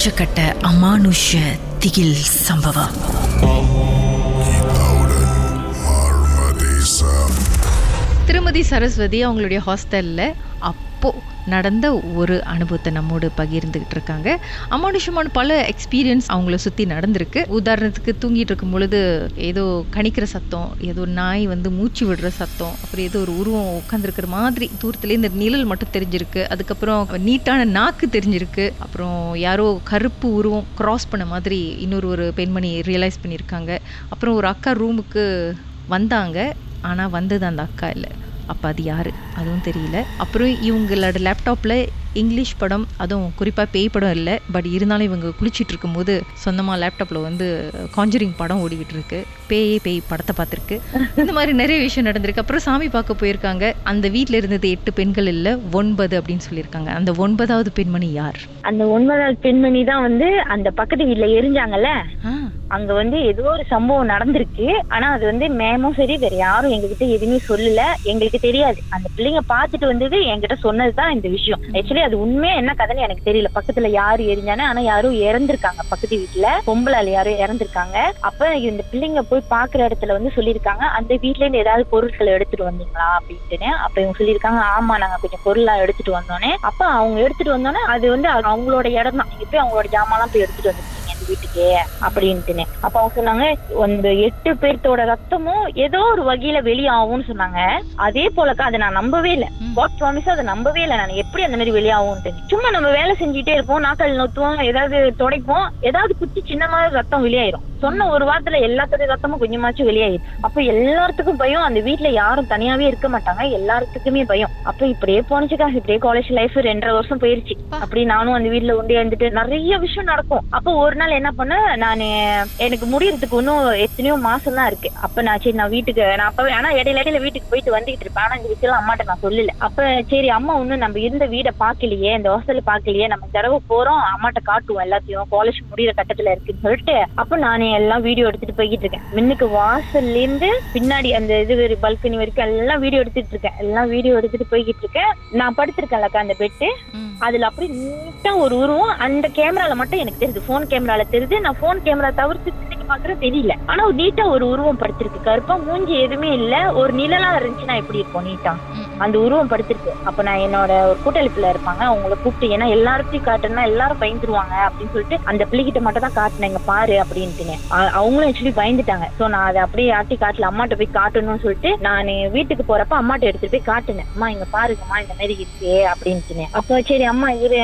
உச்சக்கட்ட அமானுஷ திகில் சம்பவம். திருமதி சரஸ்வதி அவங்களுடைய ஹாஸ்டலில் அப்போது நடந்த ஒரு அனுபவத்தை நம்மோடு பகிர்ந்துக்கிட்டு இருக்காங்க. அமானுஷமான பல எக்ஸ்பீரியன்ஸ் அவங்கள சுற்றி நடந்திருக்கு. உதாரணத்துக்கு தூங்கிட்டு இருக்கும் பொழுது ஏதோ கணிக்கிற சத்தம் ஏதோ நாய் வந்து மூச்சு விடுற சத்தம் அப்புறம் ஏதோ ஒரு உருவம் உட்காந்துருக்கிற மாதிரி தூரத்துலேயே இந்த நிழல் மட்டும் தெரிஞ்சிருக்கு. அதுக்கப்புறம் நீட்டான நாக்கு தெரிஞ்சிருக்கு. அப்புறம் யாரோ கருப்பு உருவம் க்ராஸ் பண்ண மாதிரி இன்னொரு ஒரு பெண்மணி ரியலைஸ் பண்ணியிருக்காங்க. அப்புறம் ஒரு அக்கா ரூமுக்கு வந்தாங்க. ஆனால் வந்தது அந்த அக்கா இல்லை. அப்போ அது யார்? அதுவும் தெரியல. அப்புறம் இவங்களோட லேப்டாப்பில் இங்கிலீஷ் படம் அதுவும் குறிப்பாக பேய் படம் இல்லை பட் இருந்தாலும் இவங்க குளிச்சிட்டு இருக்கும்போது சொந்தமாக லேப்டாப்பில் வந்து காஞ்சரிங் படம் ஓடிக்கிட்டு இருக்கு. பேயே பேய் படத்தை பார்த்துருக்கு. இந்த மாதிரி நிறைய விஷயம் நடந்திருக்கு. அப்புறம் சாமி பார்க்க போயிருக்காங்க. அந்த வீட்டில் இருந்தது எட்டு பெண்கள் இல்லை ஒன்பது அப்படின்னு சொல்லியிருக்காங்க. அந்த ஒன்பதாவது பெண்மணி யார்? அந்த ஒன்பதாவது பெண்மணி தான் வந்து அந்த பக்கத்து வீட்ல எரிஞ்சாங்கல்ல? அங்க வந்து ஏதோ ஒரு சம்பவம் நடந்திருக்கு. ஆனா அது வந்து மேமும் சரி வேற யாரும் எங்ககிட்ட எதுவுமே சொல்லல. எங்களுக்கு தெரியாது. அந்த பிள்ளைங்க பார்த்துட்டு வந்தது என்கிட்ட சொன்னதுதான் இந்த விஷயம். ஆக்சுவலி அது உண்மையா என்ன கதைன்னு எனக்கு தெரியல. பக்கத்துல யாரு எரிஞ்சானே ஆனா யாரும் இறந்திருக்காங்க. பக்கத்து வீட்டுல பொம்பளால யாரும் இறந்திருக்காங்க. அப்ப இந்த பிள்ளைங்க போய் பாக்குற இடத்துல வந்து சொல்லியிருக்காங்க. அந்த வீட்ல இருந்து ஏதாவது பொருட்களை எடுத்துட்டு வந்தீங்களா அப்படின்ட்டுன்னு. அப்ப இவங்க சொல்லியிருக்காங்க ஆமா நாங்க கொஞ்சம் பொருளா எடுத்துட்டு வந்தோன்னே. அப்ப அவங்க எடுத்துட்டு வந்தோன்னே அது வந்து அவங்களோட இடம் தான். நீங்க போய் அவங்களோட ஜாமான் போய் எடுத்துட்டு வந்து வீட்டுக்கு அப்படின்ட்டுன்னு. அப்ப அவங்க சொன்னாங்க அந்த எட்டு பேர்த்தோட ரத்தமும் ஏதோ ஒரு வகையில வெளியாகும்னு சொன்னாங்க. அதே போலக்கா அதை நான் நம்பவே இல்லை. வாட் ப்ராமிஸ் அதை நம்பவே இல்லை நான். எப்படி அந்த மாதிரி வெளியாகும்ட்டு. சும்மா நம்ம வேலை செஞ்சுட்டே இருப்போம் நாக்கள் நொத்துவோம் ஏதாவது துடைப்போம் ஏதாவது குத்தி சின்னமா ரத்தம் வெளியாயிரும். சொன்ன ஒரு வாரத்துல எல்லாத்தோட ரத்தமும் கொஞ்சமாச்சும் வெளியாயிரும் அப்ப எல்லாத்துக்கும் பயம். அந்த வீட்ல யாரும் தனியாவே இருக்க மாட்டாங்க. எல்லாத்துக்குமே பயம். அப்ப இப்படியே போனுச்சுக்கா இப்படியே காலேஜ் லைஃப் ரெண்டரை வருஷம் போயிருச்சு. அப்படி நானும் அந்த வீட்ல ஒண்டி வந்துட்டு நிறைய விஷயம் நடக்கும். அப்ப ஒரு நாள் என்ன பண்ண? நானு எனக்கு முடியறதுக்கு இன்னும் எத்தனையோ மாசம் தான் இருக்கு. அப்ப நான் சரி நான் வீட்டுக்கு நான் அப்பவே ஆனா இடையில இடையில வீட்டுக்கு போயிட்டு வந்துகிட்டு இருப்பேன். ஆனா இந்த விஷயம் அம்மாட்ட நான் சொல்லல. அப்ப சரி அம்மா ஒண்ணும் நம்ம இருந்த வீடை பாக்கலையே இந்த ஹாஸ்டல் பாக்கலையே நம்ம தடவை போறோம். அம்மாட்ட காட்டுவோம் எல்லாத்தையும். காலேஜ் முடியிற கட்டத்துல இருக்குன்னு சொல்லிட்டு அப்ப நானே எல்லாம் வீடியோ எடுத்துட்டு போய்கிட்டு இருக்கேன். முன்னுக்கு வாசல்ல இருந்து பின்னாடி அந்த இது பல்கனி வரைக்கும் எல்லாம் வீடியோ எடுத்துட்டு இருக்கேன். எல்லாம் வீடியோ எடுத்துட்டு போய்கிட்டு இருக்கேன். நான் படுத்திருக்கேன்லக்கா அந்த பெட்டு. அதுல அப்படி நீட்டா ஒரு உருவம். அந்த கேமரால மட்டும் எனக்கு தெரியுது. போன் கேமரால தெரியுது. நான் போன் கேமரா தவிர்த்து பாக்குறது தெரியல. ஆனா நீட்டா ஒரு உருவம் படுத்திருக்கு. கருப்பா மூஞ்சி எதுவுமே இல்ல. ஒரு நிழலா இருந்துச்சுன்னா எப்படி இருக்கும் நீட்டா. அந்த உருவம் படுத்திருக்கு. அப்ப நான் என்னோட ஒரு கூட்டழிப்புல இருப்பாங்க அவங்கள கூப்பிட்டு ஏன்னா எல்லார்த்தையும் காட்டுனா எல்லாரும் பயந்துருவாங்க அப்படின்னு சொல்லிட்டு அந்த பிள்ளைகிட்ட மட்டும் தான் காட்டினேன் இங்க பாரு அப்படின்ட்டுன்னு. அவங்களும் ஆக்சுவலி பயந்துட்டாங்க. சோ நான் அதை அப்படியே ஆட்டி காட்டல. அம்மாட்ட போய் காட்டணும்னு சொல்லிட்டு நான் வீட்டுக்கு போறப்ப அம்மாட்ட எடுத்துட்டு போய் காட்டினேன். அம்மா இங்க பாருங்கம்மா இந்த மாதிரி இருக்கு அப்படின்ட்டுன்னு. அப்போ சரி அம்மா இவரு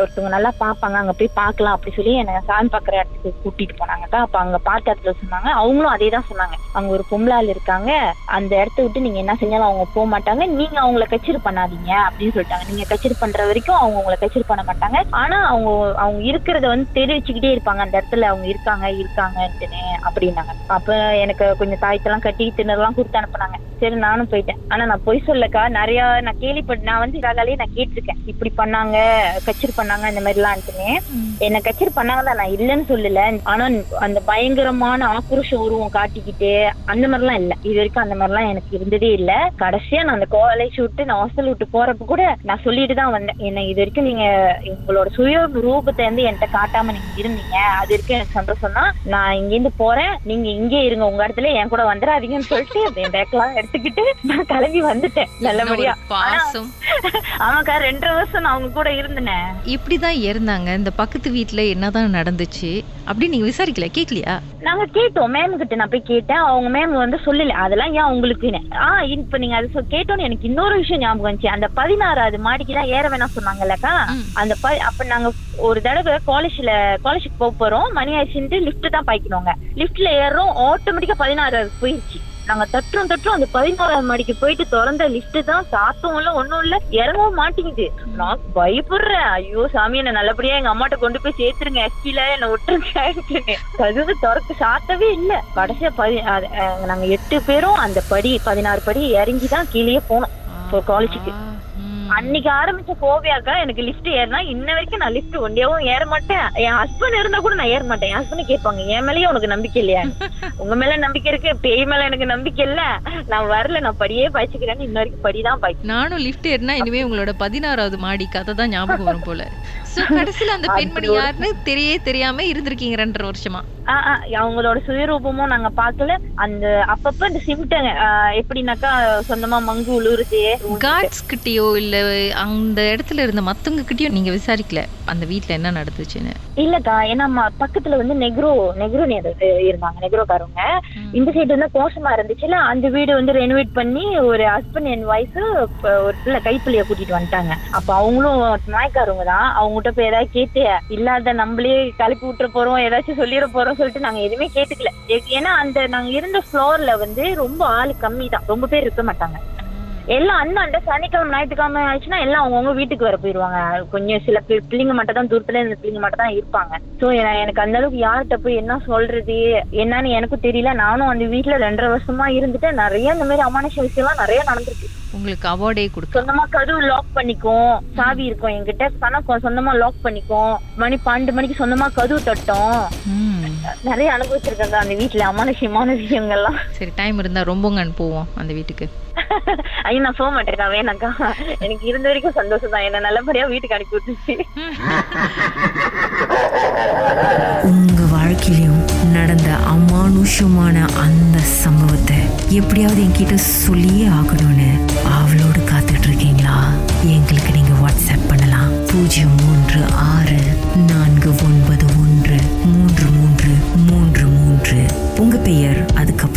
ஒருத்தவங்க நல்லா பாப்பாங்க அங்க போய் பார்க்கலாம் அப்படி சொல்லி என்ன சாமி பாக்குற இடத்துக்கு கூட்டிட்டு போனாங்கக்கா. அப்ப அங்க பார்த்த இடத்துல சொன்னாங்க. அவங்களும் அதே தான் சொன்னாங்க. அங்க ஒரு பொம்பளால் இருக்காங்க. அந்த இடத்த விட்டு நீங்க என்ன செஞ்சாலும் அவங்க போக மாட்டாங்க. நீங்க அவங்கள கச்சிடு பண்ணாதீங்க அப்படின்னு சொல்லிட்டாங்க. நீங்க கச்சேரி பண்ற வரைக்கும் அவங்க உங்களை கச்சிடு பண்ண மாட்டாங்க. ஆனா அவங்க அவங்க இருக்கிறத வந்து தெரிவிச்சுக்கிட்டே இருப்பாங்க. அந்த இடத்துல அவங்க இருக்காங்க இருக்காங்கன்ட்டுன்னு அப்படின்னாங்க. அப்ப எனக்கு கொஞ்சம் தாயத்தெல்லாம் கட்டி திணறலாம் கொடுத்து அனுப்புனாங்க. சரி நானும் போயிட்டேன். ஆனா நான் பொய் சொல்லக்கா. நிறைய நான் கேள்விப்பட்டு நான் வந்து இதாலே நான் கேட்டிருக்கேன். இப்படி பண்ணாங்க கச்சேரி பண்ணாங்க இந்த மாதிரிலாம்ட்டுன்னு என்ன கச்சேரி பண்ணாங்க நான் இல்லைன்னு சொல்லல. ஆனா அந்த பயங்கரமான ஆக்ரோஷ உருவம் காட்டிக்கிட்டு அந்த மாதிரிலாம் இல்ல. இது வரைக்கும் அந்த மாதிரிலாம் எனக்கு இருந்ததே இல்ல. கடைசியா நான் அந்த காலேஜ் விட்டு நான் ஹாஸ்டல் விட்டு போறப்ப கூட நான் சொல்லிட்டு தான் வந்தேன். என்ன இது வரைக்கும் நீங்க உங்களோட சுய ரூபத்தை வந்து என்கிட்ட காட்டாம நீங்க இருந்தீங்க. அது வரைக்கும் எனக்கு சந்தோஷம் தான் நான் இங்க இருந்து போறேன். நீங்க இங்கே இருங்க. உங்க இடத்துல என் கூட வந்துடாதீங்கன்னு சொல்லிட்டு என் பேக்கெல்லாம் எடுத்துக்கிட்டு நான் கிளம்பி வந்துட்டேன் நல்லபடியா. பாசம். ஆமாக்கா ரெண்டரை வருஷம் நான் அவங்க கூட இருந்தேனே. இப்படிதான் இருந்தாங்க இந்த பக்கத்து வீட்ல என்னதான் நடந்துச்சு? அப்படின்னு நீங்க விசாரிக்கல கேக்கலையா? நாங்க கேட்டோம். மேம் கிட்ட நான் போய் கேட்டேன். அவங்க மேம் வந்து சொல்லல. அதெல்லாம் ஏன் உங்களுக்குன்னு. ஆ இப்ப நீங்க அது கேட்டோன்னு எனக்கு இன்னொரு விஷயம் ஞாபகம் வந்துச்சு. அந்த பதினாறாவது மாடிக்கு தான் ஏற வேணாம் சொன்னாங்கல்லக்கா. அந்த அப்ப நாங்க ஒரு தடவை காலேஜ்ல காலேஜுக்கு போக போறோம். மணி ஆயிடுச்சுட்டு லிஃப்ட் தான் பாய்க்கணுங்க லிஃப்ட்ல ஏறுறோம். ஆட்டோமேட்டிக்கா பதினாறாவது போயிடுச்சு நாங்க தட்டுறோம் தட்டுறோம். அந்த பதினாறாவது மாடிக்கு போயிட்டு திறந்த லிஃப்ட் தான். சாத்தவும் இல்ல ஒண்ணும் இல்ல. இறங்கவும் மாட்டேங்குது. நான் பயப்படுறேன். ஐயோ சாமி என்ன நல்லபடியா எங்க அம்மாட்ட கொண்டு போய் சேர்த்துருங்க. எஸ்கில என்ன விட்டுருங்க கதவு திறக்க சாத்தவே இல்ல. கடைசியா பதி நாங்க எட்டு பேரும் அந்த படி பதினாறு படி இறங்கி தான் கீழே போனோம் காலேஜுக்கு. அன்னைக்கு ஆரம்பிச்ச போவியாக்கா எனக்கு லிஃப்ட் ஏறினா இன்ன வரைக்கும் நான் லிஃப்ட் ஒண்டியாவும் ஏற மாட்டேன். என் ஹஸ்பண்ட் இருந்தா கூட நான் ஏற மாட்டேன். என் ஹஸ்பண்ட் கேட்பாங்க என் மேலயே உனக்கு நம்பிக்கை இல்லையா? உங்க மேல நம்பிக்கை இருக்கு பேய் மேல எனக்கு நம்பிக்கை இல்ல. நான் வரல நான் படியே பாய்ச்சிக்கிறேன்னு இன்ன வரைக்கும் படிதான் பாய்ச்சி நானும் லிஃப்ட் ஏறினா இனிமே உங்களோட பதினாறாவது மாடி கதை தான் ஞாபகம் வரும் போல. சோ கடைசில அந்த பெண்மணி யாருன்னு தெரிய தெரியாம இருந்திருக்கீங்க ரெண்டரை வருஷமா அவங்களோட சுயரூபமும் நாங்க பார்க்கல. அந்த அப்பப்ப இந்த சிம்டங்க எப்படின்னாக்கா சொந்தமா மங்கு உழுவுறது. கார்ட்ஸ் கிட்டயோ இல்ல அந்த இடத்துல இருந்த மத்தவங்க கிட்டயோ நீங்க விசாரிக்கல? அந்த வீட்ல என்ன நடந்துச்சுன்னு? இல்லக்கா ஏன்னா பக்கத்துல வந்து நெக்ரோ நெக்ரோ இருந்தாங்க நெக்ரோக்காரவங்க. இந்த சைடு வந்து கோஷமா இருந்துச்சுல அந்த வீடு வந்து ரெனோவேட் பண்ணி ஒரு ஹஸ்பண்ட் அண்ட் ஒய்ஃப் ஒரு பிள்ளை கைப்பிள்ளைய கூட்டிட்டு வந்துட்டாங்க. அப்ப அவங்களும் நாய்க்காரவங்க தான். அவங்ககிட்ட போய் ஏதாவது கேட்டு இல்லாத நம்மளே கிளப்பி விட்டுற போறோம் ஏதாச்சும் சொல்லிட போறோம் சொல்லிட்டு நாங்க எதுவுமே கேட்டுக்கல. ஏன்னா அந்த நாங்க இருந்த ஃப்ளோர்ல வந்து ரொம்ப ஆள் கம்மி தான் ரொம்ப பேர் இருக்க மாட்டாங்க. எல்லாம் அண்ணாண்ட சனிக்கிழமை ஞாயிற்றுக்கிழமை ஆயிடுச்சுன்னா எல்லாம் அவங்கவுங்க வீட்டுக்கு வர போயிருவாங்க. கொஞ்சம் சில பிள்ளைங்க மட்டும் தான் தூரத்துல இந்த பிள்ளைங்க மட்டும் தான் இருப்பாங்க சோ எனக்கு அந்த அளவுக்கு யார்கிட்ட போய் என்ன சொல்றது என்னன்னு எனக்கும் தெரியல. நானும் அந்த வீட்டுல ரெண்டரை வருஷமா இருந்துட்டு நிறைய இந்த மாதிரி அமானுஷ விஷயம்லாம் நிறைய நடந்திருக்கு. உங்களுக்கு அவார்டே கொடுக்க சொந்தமா கதவு லாக் பண்ணிக்கும் சாவி இருக்கும் என்கிட்ட. பணம் சொந்தமா லாக் பண்ணிக்கும் மணி பன்னெண்டு மணிக்கு சொந்தமா கதவு தட்டும். நிறைய அனுபவிச்சிருக்கேங்க அந்த வீட்டுல அமானுஷ்யமான விஷயங்கள்லாம். சரி டைம் இருந்தா ரொம்பங்கன்னு போவோம் அந்த வீட்டுக்கு. ஐயோ நான் போக மாட்டேன்க்கா வேணாக்கா. எனக்கு இருந்த வரைக்கும் சந்தோஷம் தான். என்ன நல்லபடியா வீட்டுக்கு அனுப்பி விட்டுருச்சு உங்க வாழ்க்கையிலும் நடந்த அமானுஷமான அந்த சம்பவத்தை எப்படியாவது என்கிட்ட சொல்லியே ஆகணும்னு அவளோடு காத்துட்டு இருக்கீங்களா எங்களுக்கு நீங்க வாட்ஸ்அப் பண்ணலாம். பூஜ்ஜியம் மூன்று ஆறு நான்கு ஒன்பது ஒன்று மூன்று மூன்று மூன்று மூன்று. உங்க பெயர் அதுக்கு